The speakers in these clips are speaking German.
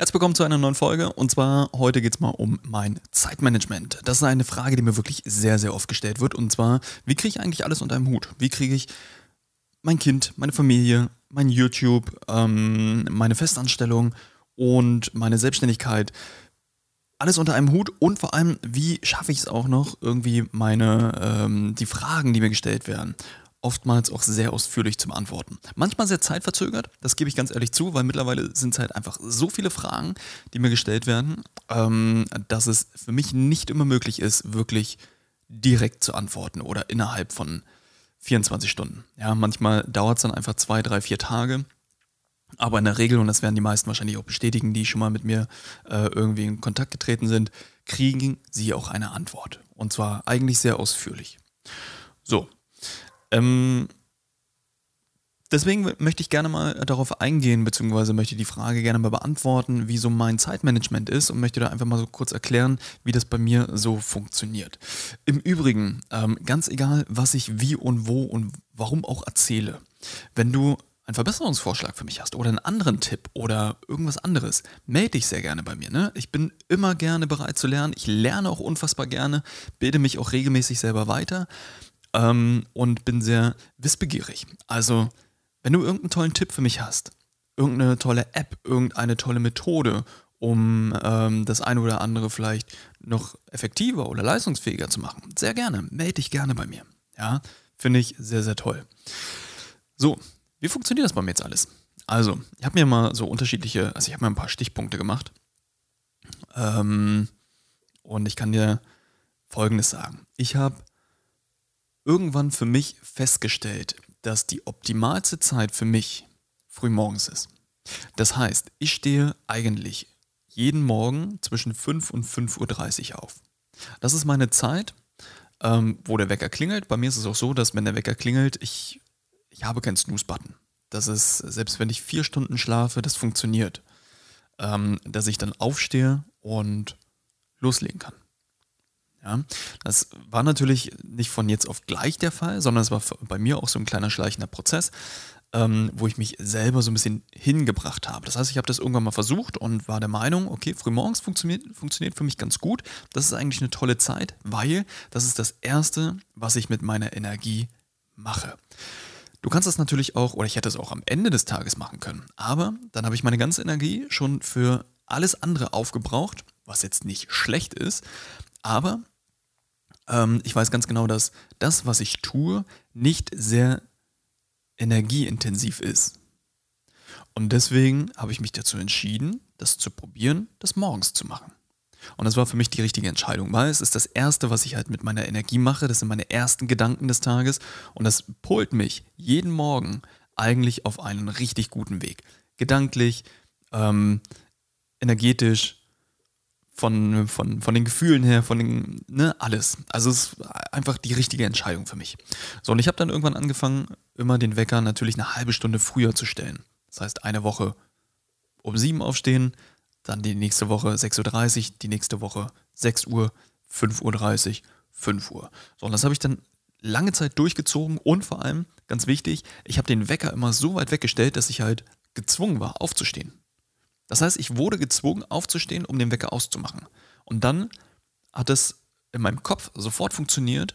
Herzlich willkommen zu einer neuen Folge und zwar heute geht es mal um mein Zeitmanagement. Das ist eine Frage, die mir wirklich sehr, sehr oft gestellt wird und zwar, wie kriege ich eigentlich alles unter einem Hut? Wie kriege ich mein Kind, meine Familie, mein YouTube, ähm, meine Festanstellung und meine Selbstständigkeit alles unter einem Hut und vor allem, wie schaffe ich es auch noch, irgendwie meine, ähm, die Fragen, die mir gestellt werden, oftmals auch sehr ausführlich zu beantworten. Manchmal sehr zeitverzögert, das gebe ich ganz ehrlich zu, weil mittlerweile sind es halt einfach so viele Fragen, die mir gestellt werden, ähm, dass es für mich nicht immer möglich ist, wirklich direkt zu antworten oder innerhalb von 24 Stunden. Ja, manchmal dauert es dann einfach zwei, drei, vier Tage. Aber in der Regel, und das werden die meisten wahrscheinlich auch bestätigen, die schon mal mit mir äh, irgendwie in Kontakt getreten sind, kriegen sie auch eine Antwort. Und zwar eigentlich sehr ausführlich. So, ähm, deswegen möchte ich gerne mal darauf eingehen, beziehungsweise möchte die Frage gerne mal beantworten, wie so mein Zeitmanagement ist und möchte da einfach mal so kurz erklären, wie das bei mir so funktioniert. Im Übrigen, ähm, ganz egal, was ich wie und wo und warum auch erzähle, wenn du einen Verbesserungsvorschlag für mich hast oder einen anderen Tipp oder irgendwas anderes, melde dich sehr gerne bei mir. Ne? Ich bin immer gerne bereit zu lernen. Ich lerne auch unfassbar gerne, bilde mich auch regelmäßig selber weiter ähm, und bin sehr wissbegierig. Also, wenn du irgendeinen tollen Tipp für mich hast, irgendeine tolle App, irgendeine tolle Methode, um ähm, das eine oder andere vielleicht noch effektiver oder leistungsfähiger zu machen, sehr gerne, melde dich gerne bei mir. Ja, finde ich sehr, sehr toll. So, wie funktioniert das bei mir jetzt alles? Also, ich habe mir mal so unterschiedliche, also ich habe mir ein paar Stichpunkte gemacht. Ähm, und ich kann dir Folgendes sagen. Ich habe irgendwann für mich festgestellt, dass die optimalste Zeit für mich frühmorgens ist. Das heißt, ich stehe eigentlich jeden Morgen zwischen 5 und 5.30 Uhr auf. Das ist meine Zeit, ähm, wo der Wecker klingelt. Bei mir ist es auch so, dass wenn der Wecker klingelt, ich, ich habe keinen Snooze-Button. Das ist, selbst wenn ich vier Stunden schlafe, das funktioniert. Ähm, dass ich dann aufstehe und loslegen kann. Ja, das war natürlich nicht von jetzt auf gleich der Fall, sondern es war bei mir auch so ein kleiner schleichender Prozess, ähm, wo ich mich selber so ein bisschen hingebracht habe. Das heißt, ich habe das irgendwann mal versucht und war der Meinung, okay, frühmorgens funktioniert, funktioniert für mich ganz gut. Das ist eigentlich eine tolle Zeit, weil das ist das Erste, was ich mit meiner Energie mache. Du kannst das natürlich auch, oder ich hätte es auch am Ende des Tages machen können, aber dann habe ich meine ganze Energie schon für alles andere aufgebraucht, was jetzt nicht schlecht ist, aber ähm, ich weiß ganz genau, dass das, was ich tue, nicht sehr energieintensiv ist. Und deswegen habe ich mich dazu entschieden, das zu probieren, das morgens zu machen. Und das war für mich die richtige Entscheidung, weil es ist das Erste, was ich halt mit meiner Energie mache. Das sind meine ersten Gedanken des Tages. Und das polt mich jeden Morgen eigentlich auf einen richtig guten Weg. Gedanklich, ähm, energetisch, von, von, von den Gefühlen her, von den, ne, alles. Also es ist einfach die richtige Entscheidung für mich. So, und ich habe dann irgendwann angefangen, immer den Wecker natürlich eine halbe Stunde früher zu stellen. Das heißt, eine Woche um sieben aufstehen, dann die nächste Woche 6.30 Uhr, die nächste Woche 6 Uhr, 5.30 Uhr, 5 Uhr. So, und das habe ich dann lange Zeit durchgezogen und vor allem, ganz wichtig, ich habe den Wecker immer so weit weggestellt, dass ich halt gezwungen war, aufzustehen. Das heißt, ich wurde gezwungen, aufzustehen, um den Wecker auszumachen. Und dann hat es in meinem Kopf sofort funktioniert,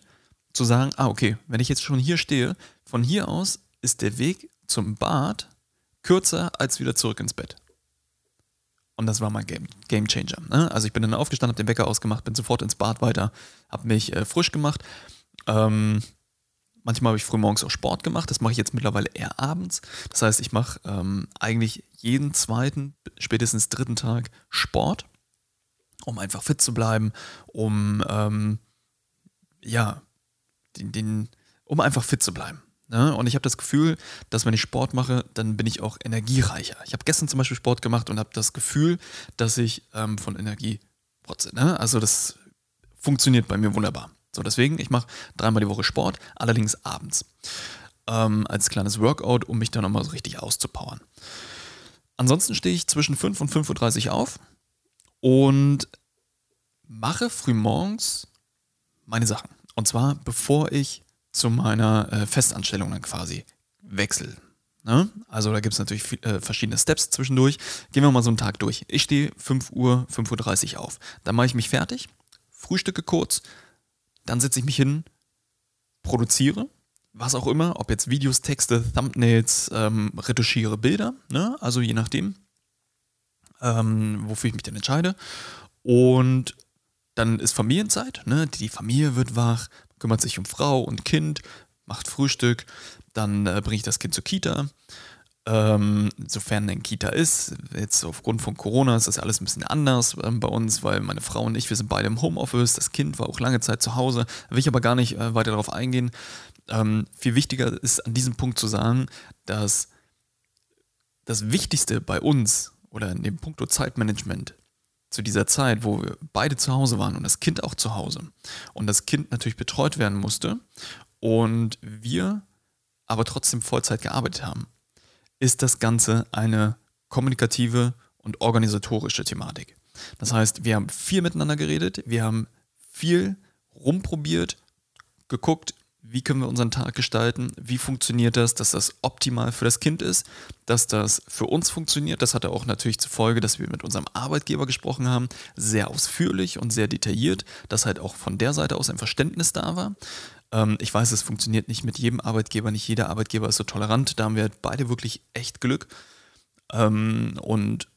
zu sagen, ah, okay, wenn ich jetzt schon hier stehe, von hier aus ist der Weg zum Bad kürzer als wieder zurück ins Bett. Und das war mein Game, Game Changer. Ne? Also ich bin dann aufgestanden, habe den Wecker ausgemacht, bin sofort ins Bad weiter, habe mich äh, frisch gemacht. Ähm, Manchmal habe ich frühmorgens auch Sport gemacht. Das mache ich jetzt mittlerweile eher abends. Das heißt, ich mache ähm, eigentlich jeden zweiten, spätestens dritten Tag Sport, um einfach fit zu bleiben, um ähm, ja, den, den, um einfach fit zu bleiben. Ne? Und ich habe das Gefühl, dass wenn ich Sport mache, dann bin ich auch energiereicher. Ich habe gestern zum Beispiel Sport gemacht und habe das Gefühl, dass ich ähm, von Energie protze. Ne? Also das funktioniert bei mir wunderbar. So, deswegen, ich mache dreimal die Woche Sport, allerdings abends. Ähm, als kleines Workout, um mich dann nochmal so richtig auszupowern. Ansonsten stehe ich zwischen 5 und 5.30 Uhr auf und mache frühmorgens meine Sachen. Und zwar bevor ich zu meiner äh, Festanstellung dann quasi wechsle. Ne? Also da gibt es natürlich viel, äh, verschiedene Steps zwischendurch. Gehen wir mal so einen Tag durch. Ich stehe 5 Uhr, 5.30 Uhr auf. Dann mache ich mich fertig, frühstücke kurz, dann setze ich mich hin, produziere, was auch immer, ob jetzt Videos, Texte, Thumbnails, ähm, retuschiere Bilder, ne? also je nachdem, ähm, wofür ich mich dann entscheide. Und dann ist Familienzeit, ne? die Familie wird wach, kümmert sich um Frau und Kind, macht Frühstück, dann äh, bringe ich das Kind zur Kita. Ähm, sofern ein Kita ist, jetzt aufgrund von Corona ist das alles ein bisschen anders ähm, bei uns, weil meine Frau und ich, wir sind beide im Homeoffice, das Kind war auch lange Zeit zu Hause, will ich aber gar nicht äh, weiter darauf eingehen. Ähm, viel wichtiger ist an diesem Punkt zu sagen, dass das Wichtigste bei uns oder in dem Punkt Zeitmanagement zu dieser Zeit, wo wir beide zu Hause waren und das Kind auch zu Hause und das Kind natürlich betreut werden musste und wir aber trotzdem Vollzeit gearbeitet haben, ist das Ganze eine kommunikative und organisatorische Thematik. Das heißt, wir haben viel miteinander geredet, wir haben viel rumprobiert, geguckt, wie können wir unseren Tag gestalten, wie funktioniert das, dass das optimal für das Kind ist, dass das für uns funktioniert. Das hatte auch natürlich zur Folge, dass wir mit unserem Arbeitgeber gesprochen haben, sehr ausführlich und sehr detailliert, dass halt auch von der Seite aus ein Verständnis da war. Ähm, ich weiß, es funktioniert nicht mit jedem Arbeitgeber, nicht jeder Arbeitgeber ist so tolerant. Da haben wir beide wirklich echt Glück. Ähm, und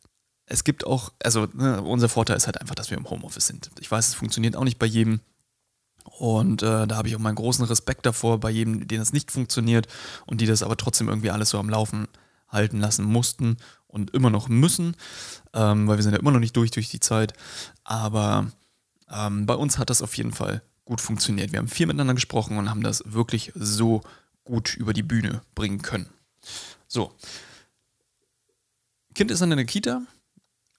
es gibt auch, also ne, unser Vorteil ist halt einfach, dass wir im Homeoffice sind. Ich weiß, es funktioniert auch nicht bei jedem. Und äh, da habe ich auch meinen großen Respekt davor, bei jedem, denen das nicht funktioniert und die das aber trotzdem irgendwie alles so am Laufen halten lassen mussten und immer noch müssen, ähm, weil wir sind ja immer noch nicht durch durch die Zeit. Aber ähm, bei uns hat das auf jeden Fall gut funktioniert. Wir haben viel miteinander gesprochen und haben das wirklich so gut über die Bühne bringen können. So. Kind ist dann in der Kita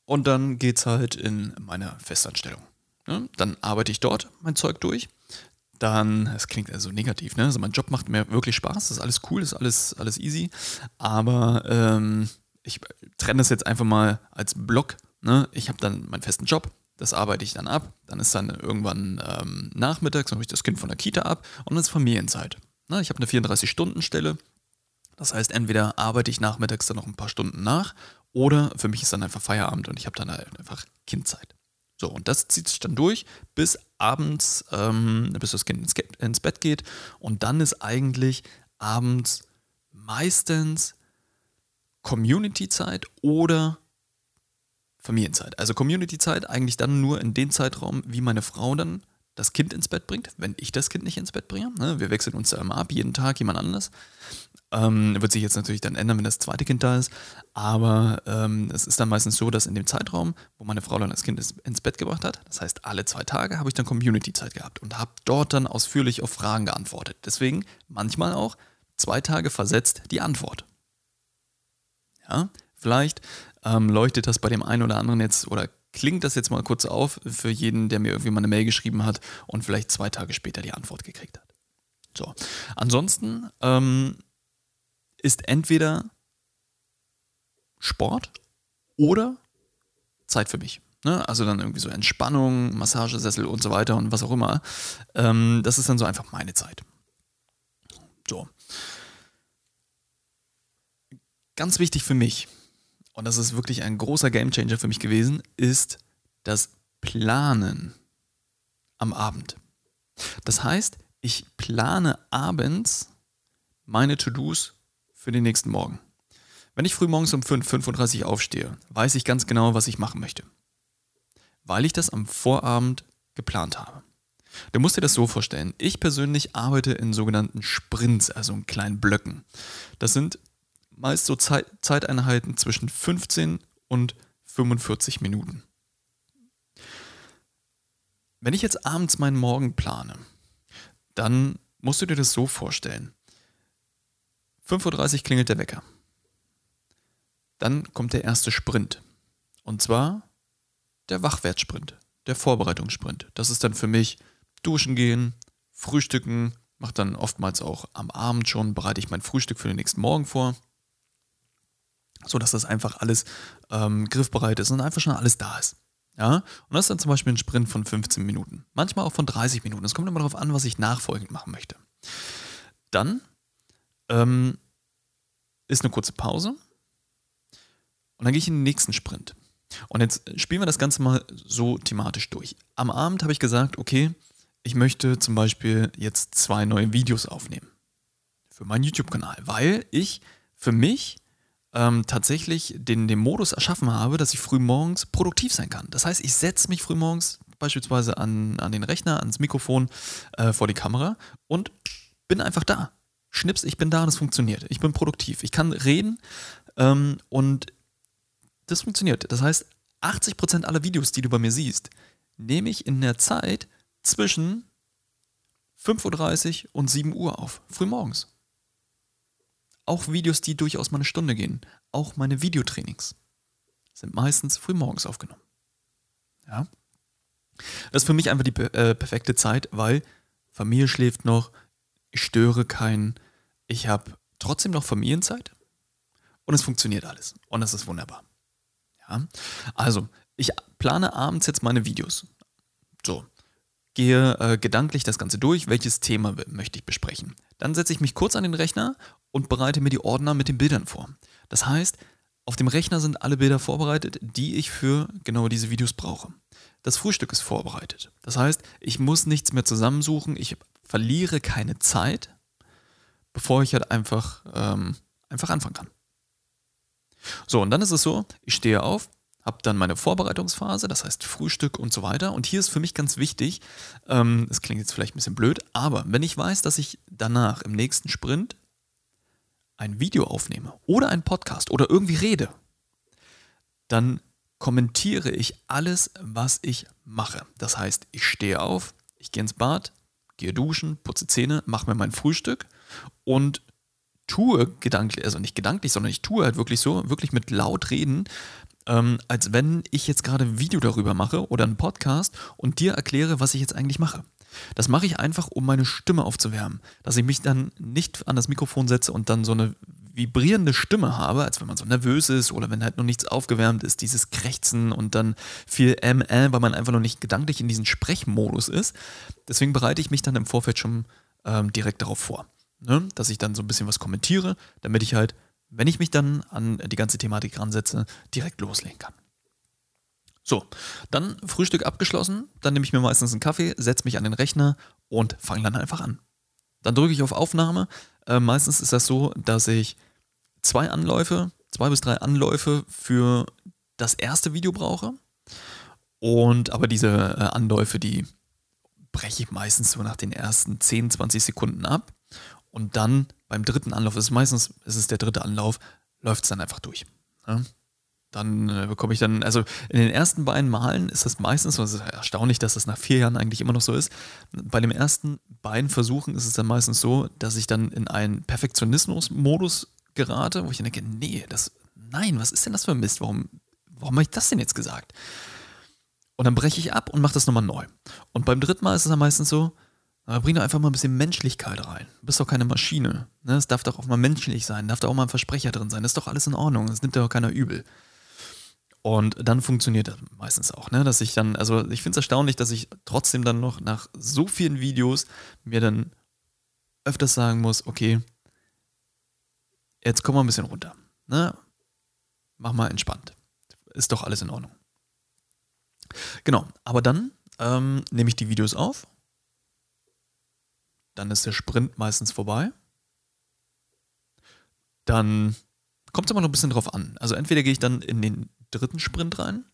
und dann geht es halt in meine Festanstellung. Ne? Dann arbeite ich dort mein Zeug durch. Dann, es klingt also negativ, ne? Also mein Job macht mir wirklich Spaß, das ist alles cool, das ist alles, alles easy. Aber ähm, ich trenne das jetzt einfach mal als Block. Ne? Ich habe dann meinen festen Job, das arbeite ich dann ab. Dann ist dann irgendwann ähm, nachmittags, dann hole ich das Kind von der Kita ab und dann ist Familienzeit. Na, ich habe eine 34-Stunden-Stelle. Das heißt, entweder arbeite ich nachmittags dann noch ein paar Stunden nach oder für mich ist dann einfach Feierabend und ich habe dann halt einfach Kindzeit. So, und das zieht sich dann durch bis abends, ähm, bis das Kind ins Bett geht. Und dann ist eigentlich abends meistens Community-Zeit oder Familienzeit. Also Community-Zeit eigentlich dann nur in den Zeitraum, wie meine Frau dann das Kind ins Bett bringt, wenn ich das Kind nicht ins Bett bringe. Ne? Wir wechseln uns da immer ab, jeden Tag jemand anders. Ähm, wird sich jetzt natürlich dann ändern, wenn das zweite Kind da ist. Aber ähm, es ist dann meistens so, dass in dem Zeitraum, wo meine Frau dann das Kind ins Bett gebracht hat, das heißt alle zwei Tage, habe ich dann Community-Zeit gehabt und habe dort dann ausführlich auf Fragen geantwortet. Deswegen manchmal auch zwei Tage versetzt die Antwort. Ja, vielleicht ähm, leuchtet das bei dem einen oder anderen jetzt oder klingt das jetzt mal kurz auf für jeden, der mir irgendwie mal eine Mail geschrieben hat und vielleicht zwei Tage später die Antwort gekriegt hat. So. Ansonsten ähm, ist entweder Sport oder Zeit für mich. Ne? Also dann irgendwie so Entspannung, Massagesessel und so weiter und was auch immer. Ähm, das ist dann so einfach meine Zeit. So. Ganz wichtig für mich und das ist wirklich ein großer Gamechanger für mich gewesen, ist das Planen am Abend. Das heißt, ich plane abends meine To-Dos für den nächsten Morgen. Wenn ich früh morgens um 5, 5.30 Uhr aufstehe, weiß ich ganz genau, was ich machen möchte. Weil ich das am Vorabend geplant habe. Du musst dir das so vorstellen. Ich persönlich arbeite in sogenannten Sprints, also in kleinen Blöcken. Das sind meist so Zeit, Zeiteinheiten zwischen 15 und 45 Minuten. Wenn ich jetzt abends meinen Morgen plane, dann musst du dir das so vorstellen. 5.30 Uhr klingelt der Wecker. Dann kommt der erste Sprint. Und zwar der Wachwertsprint, der Vorbereitungssprint. Das ist dann für mich duschen gehen, frühstücken, mache dann oftmals auch am Abend schon, bereite ich mein Frühstück für den nächsten Morgen vor so dass das einfach alles ähm, griffbereit ist und einfach schon alles da ist. Ja, und das ist dann zum Beispiel ein Sprint von 15 Minuten. Manchmal auch von 30 Minuten. Es kommt immer darauf an, was ich nachfolgend machen möchte. Dann ähm, ist eine kurze Pause und dann gehe ich in den nächsten Sprint. Und jetzt spielen wir das Ganze mal so thematisch durch. Am Abend habe ich gesagt, okay, ich möchte zum Beispiel jetzt zwei neue Videos aufnehmen für meinen YouTube-Kanal, weil ich für mich ähm, tatsächlich den, den Modus erschaffen habe, dass ich früh morgens produktiv sein kann. Das heißt, ich setze mich früh morgens beispielsweise an, an den Rechner, ans Mikrofon, äh, vor die Kamera und bin einfach da. Schnips, ich bin da und es funktioniert. Ich bin produktiv. Ich kann reden ähm, und das funktioniert. Das heißt, 80% aller Videos, die du bei mir siehst, nehme ich in der Zeit zwischen 5.30 Uhr und 7 Uhr auf, frühmorgens. Auch Videos, die durchaus mal eine Stunde gehen, auch meine Videotrainings sind meistens frühmorgens aufgenommen. Ja. Das ist für mich einfach die äh, perfekte Zeit, weil Familie schläft noch, ich störe keinen, ich habe trotzdem noch Familienzeit und es funktioniert alles. Und das ist wunderbar. Ja. Also, ich plane abends jetzt meine Videos. So, gehe äh, gedanklich das Ganze durch, welches Thema möchte ich besprechen. Dann setze ich mich kurz an den Rechner und bereite mir die Ordner mit den Bildern vor. Das heißt, auf dem Rechner sind alle Bilder vorbereitet, die ich für genau diese Videos brauche. Das Frühstück ist vorbereitet. Das heißt, ich muss nichts mehr zusammensuchen, ich verliere keine Zeit, bevor ich halt einfach, ähm, einfach anfangen kann. So, und dann ist es so, ich stehe auf, habe dann meine Vorbereitungsphase, das heißt Frühstück und so weiter. Und hier ist für mich ganz wichtig, ähm, das klingt jetzt vielleicht ein bisschen blöd, aber wenn ich weiß, dass ich danach im nächsten Sprint ein Video aufnehme oder einen Podcast oder irgendwie rede, dann kommentiere ich alles, was ich mache. Das heißt, ich stehe auf, ich gehe ins Bad, gehe duschen, putze Zähne, mache mir mein Frühstück und tue gedanklich, also nicht gedanklich, sondern ich tue halt wirklich so, wirklich mit laut reden, ähm, als wenn ich jetzt gerade ein Video darüber mache oder einen Podcast und dir erkläre, was ich jetzt eigentlich mache. Das mache ich einfach, um meine Stimme aufzuwärmen. Dass ich mich dann nicht an das Mikrofon setze und dann so eine vibrierende Stimme habe, als wenn man so nervös ist oder wenn halt noch nichts aufgewärmt ist, dieses Krächzen und dann viel ML, weil man einfach noch nicht gedanklich in diesem Sprechmodus ist. Deswegen bereite ich mich dann im Vorfeld schon ähm, direkt darauf vor. Ne? Dass ich dann so ein bisschen was kommentiere, damit ich halt, wenn ich mich dann an die ganze Thematik ransetze, direkt loslegen kann. So, dann Frühstück abgeschlossen, dann nehme ich mir meistens einen Kaffee, setze mich an den Rechner und fange dann einfach an. Dann drücke ich auf Aufnahme. Äh, meistens ist das so, dass ich zwei Anläufe, zwei bis drei Anläufe für das erste Video brauche. Und aber diese äh, Anläufe, die breche ich meistens so nach den ersten 10, 20 Sekunden ab. Und dann beim dritten Anlauf, ist meistens ist es der dritte Anlauf, läuft es dann einfach durch. Ja? dann äh, bekomme ich dann, also in den ersten beiden Malen ist das meistens, und es ist erstaunlich, dass das nach vier Jahren eigentlich immer noch so ist, bei den ersten beiden Versuchen ist es dann meistens so, dass ich dann in einen Perfektionismus-Modus gerate, wo ich denke, nee, das, nein, was ist denn das für ein Mist? Warum, warum habe ich das denn jetzt gesagt? Und dann breche ich ab und mache das nochmal neu. Und beim dritten Mal ist es dann meistens so, bring doch einfach mal ein bisschen Menschlichkeit rein. Du bist doch keine Maschine. Ne? Es darf doch auch mal menschlich sein, darf da auch mal ein Versprecher drin sein. Das ist doch alles in Ordnung. Das nimmt ja auch keiner übel. Und dann funktioniert das meistens auch, ne? Dass ich dann, also ich finde es erstaunlich, dass ich trotzdem dann noch nach so vielen Videos mir dann öfters sagen muss, okay, jetzt komm mal ein bisschen runter. Ne? Mach mal entspannt. Ist doch alles in Ordnung. Genau, aber dann ähm, nehme ich die Videos auf. Dann ist der Sprint meistens vorbei. Dann kommt es immer noch ein bisschen drauf an. Also entweder gehe ich dann in den dritten Sprint rein.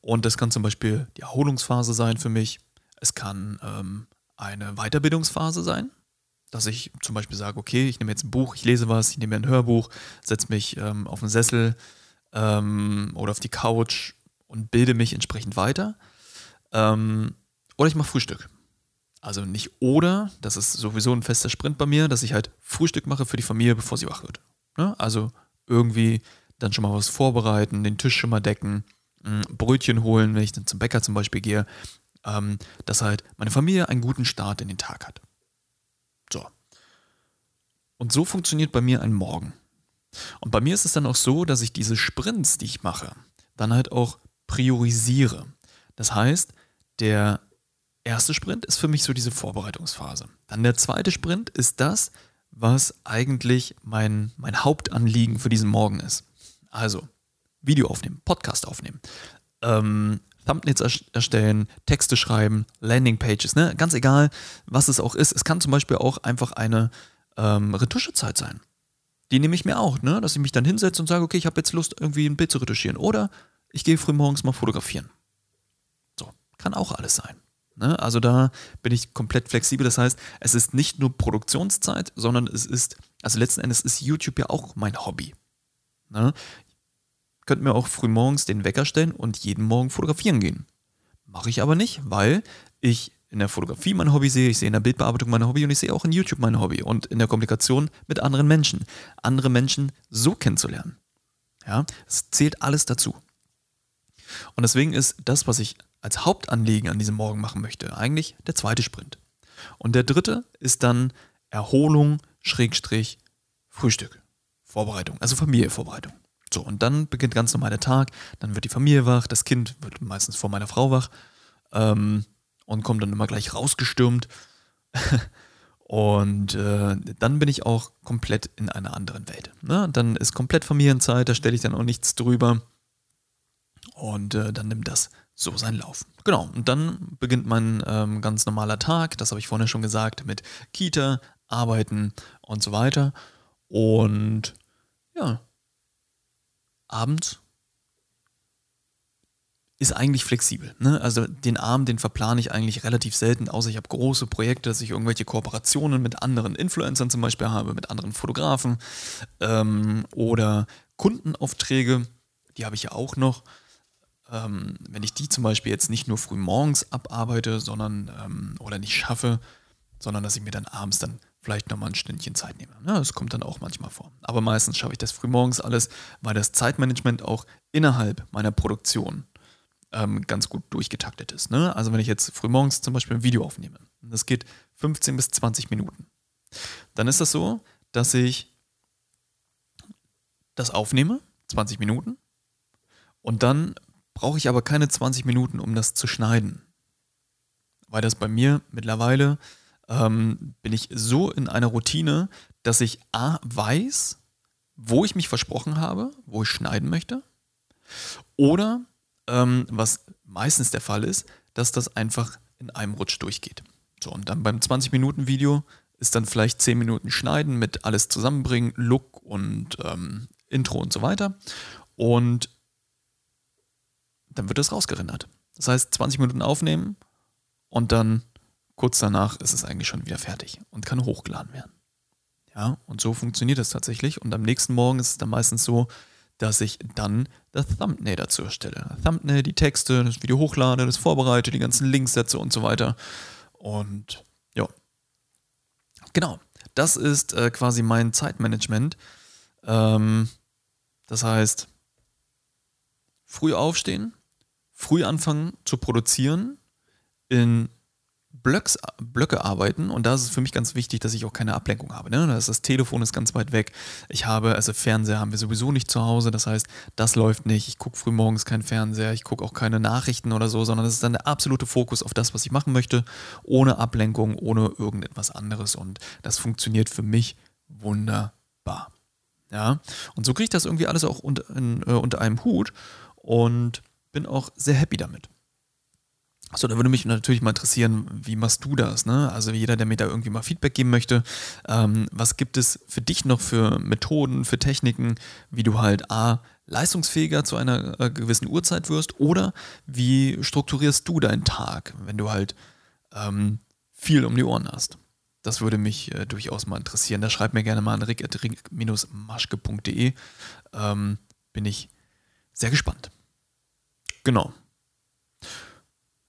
Und das kann zum Beispiel die Erholungsphase sein für mich. Es kann ähm, eine Weiterbildungsphase sein, dass ich zum Beispiel sage, okay, ich nehme jetzt ein Buch, ich lese was, ich nehme ein Hörbuch, setze mich ähm, auf einen Sessel ähm, oder auf die Couch und bilde mich entsprechend weiter. Ähm, oder ich mache Frühstück. Also nicht oder, das ist sowieso ein fester Sprint bei mir, dass ich halt Frühstück mache für die Familie, bevor sie wach wird. Ne? Also irgendwie dann schon mal was vorbereiten, den Tisch schon mal decken, mm, Brötchen holen, wenn ich dann zum Bäcker zum Beispiel gehe, ähm, dass halt meine Familie einen guten Start in den Tag hat. So. Und so funktioniert bei mir ein Morgen. Und bei mir ist es dann auch so, dass ich diese Sprints, die ich mache, dann halt auch priorisiere. Das heißt, der erste Sprint ist für mich so diese Vorbereitungsphase. Dann der zweite Sprint ist das, was eigentlich mein, mein Hauptanliegen für diesen Morgen ist. Also, Video aufnehmen, Podcast aufnehmen, ähm, Thumbnails erstellen, Texte schreiben, Landingpages, ne? Ganz egal, was es auch ist. Es kann zum Beispiel auch einfach eine ähm, Retuschezeit sein. Die nehme ich mir auch, ne? Dass ich mich dann hinsetze und sage, okay, ich habe jetzt Lust, irgendwie ein Bild zu retuschieren. Oder ich gehe früh morgens mal fotografieren. So, kann auch alles sein. Ne? Also da bin ich komplett flexibel. Das heißt, es ist nicht nur Produktionszeit, sondern es ist, also letzten Endes ist YouTube ja auch mein Hobby. Ne? könnte mir auch früh morgens den Wecker stellen und jeden Morgen fotografieren gehen. Mache ich aber nicht, weil ich in der Fotografie mein Hobby sehe, ich sehe in der Bildbearbeitung mein Hobby und ich sehe auch in YouTube mein Hobby und in der Kommunikation mit anderen Menschen. Andere Menschen so kennenzulernen. Ja, es zählt alles dazu. Und deswegen ist das, was ich als Hauptanliegen an diesem Morgen machen möchte, eigentlich der zweite Sprint. Und der dritte ist dann Erholung, Schrägstrich, Frühstück, Vorbereitung, also Familienvorbereitung. So, und dann beginnt ganz normal der Tag, dann wird die Familie wach, das Kind wird meistens vor meiner Frau wach ähm, und kommt dann immer gleich rausgestürmt. und äh, dann bin ich auch komplett in einer anderen Welt. Ne? Dann ist komplett Familienzeit, da stelle ich dann auch nichts drüber. Und äh, dann nimmt das so seinen Lauf. Genau, und dann beginnt mein ähm, ganz normaler Tag, das habe ich vorhin schon gesagt, mit Kita, Arbeiten und so weiter. Und ja, abends ist eigentlich flexibel. Ne? Also den Abend, den verplane ich eigentlich relativ selten, außer ich habe große Projekte, dass ich irgendwelche Kooperationen mit anderen Influencern zum Beispiel habe, mit anderen Fotografen ähm, oder Kundenaufträge, die habe ich ja auch noch. Ähm, wenn ich die zum Beispiel jetzt nicht nur früh morgens abarbeite, sondern ähm, oder nicht schaffe, sondern dass ich mir dann abends dann vielleicht nochmal ein Stündchen Zeit nehme. Ja, das kommt dann auch manchmal vor. Aber meistens schaffe ich das frühmorgens alles, weil das Zeitmanagement auch innerhalb meiner Produktion ähm, ganz gut durchgetaktet ist. Ne? Also wenn ich jetzt frühmorgens zum Beispiel ein Video aufnehme, das geht 15 bis 20 Minuten, dann ist das so, dass ich das aufnehme, 20 Minuten, und dann brauche ich aber keine 20 Minuten, um das zu schneiden. Weil das bei mir mittlerweile ähm, bin ich so in einer Routine, dass ich A weiß, wo ich mich versprochen habe, wo ich schneiden möchte. Oder, ähm, was meistens der Fall ist, dass das einfach in einem Rutsch durchgeht. So, und dann beim 20-Minuten-Video ist dann vielleicht 10 Minuten Schneiden mit alles zusammenbringen, Look und ähm, Intro und so weiter. Und dann wird das rausgerendert. Das heißt, 20 Minuten aufnehmen und dann kurz danach ist es eigentlich schon wieder fertig und kann hochgeladen werden. Ja, und so funktioniert das tatsächlich. Und am nächsten Morgen ist es dann meistens so, dass ich dann das Thumbnail dazu erstelle. Thumbnail, die Texte, das Video hochlade, das vorbereite, die ganzen Links setze und so weiter. Und ja, genau. Das ist äh, quasi mein Zeitmanagement. Ähm, das heißt, früh aufstehen, früh anfangen zu produzieren, in Blöcks, Blöcke arbeiten und da ist es für mich ganz wichtig, dass ich auch keine Ablenkung habe. Ne? Das, das Telefon ist ganz weit weg. Ich habe, also Fernseher haben wir sowieso nicht zu Hause, das heißt, das läuft nicht. Ich gucke früh morgens keinen Fernseher, ich gucke auch keine Nachrichten oder so, sondern das ist dann der absolute Fokus auf das, was ich machen möchte, ohne Ablenkung, ohne irgendetwas anderes und das funktioniert für mich wunderbar. Ja, und so kriege ich das irgendwie alles auch unter, in, äh, unter einem Hut und bin auch sehr happy damit. So, da würde mich natürlich mal interessieren, wie machst du das? Ne? Also jeder, der mir da irgendwie mal Feedback geben möchte, ähm, was gibt es für dich noch für Methoden, für Techniken, wie du halt A, leistungsfähiger zu einer äh, gewissen Uhrzeit wirst oder wie strukturierst du deinen Tag, wenn du halt ähm, viel um die Ohren hast? Das würde mich äh, durchaus mal interessieren. Da schreib mir gerne mal an rick.rick-maschke.de. Ähm, bin ich sehr gespannt. Genau.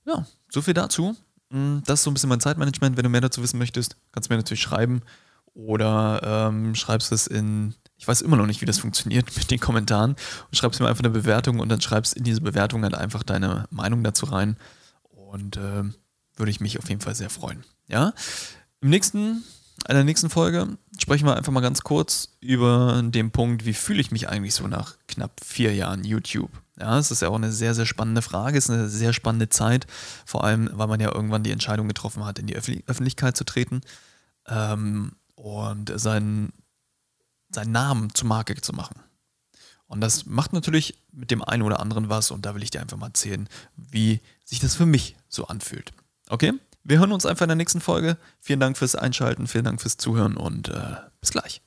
Ja, so viel dazu. Mm, das ist so ein bisschen mein Zeitmanagement. Wenn du mehr dazu wissen möchtest, kannst du mir natürlich schreiben oder ähm, schreibst es in, ich weiß immer noch nicht, wie das funktioniert mit den Kommentaren und schreibst mir einfach eine Bewertung und dann schreibst in diese Bewertung halt einfach deine Meinung dazu rein und äh, würde ich mich auf jeden Fall sehr freuen. Ja, im nächsten, in der nächsten Folge sprechen wir einfach mal ganz kurz über den Punkt, wie fühle ich mich eigentlich so nach knapp vier Jahren YouTube. Ja, es ist ja auch eine sehr, sehr spannende Frage, es ist eine sehr spannende Zeit, vor allem, weil man ja irgendwann die Entscheidung getroffen hat, in die Öffentlich Öffentlichkeit zu treten. Ähm, und seinen, seinen Namen zur Marke zu machen. Und das macht natürlich mit dem einen oder anderen was und da will ich dir einfach mal erzählen, wie sich das für mich so anfühlt. Okay? Wir hören uns einfach in der nächsten Folge. Vielen Dank fürs Einschalten, vielen Dank fürs Zuhören und äh, bis gleich.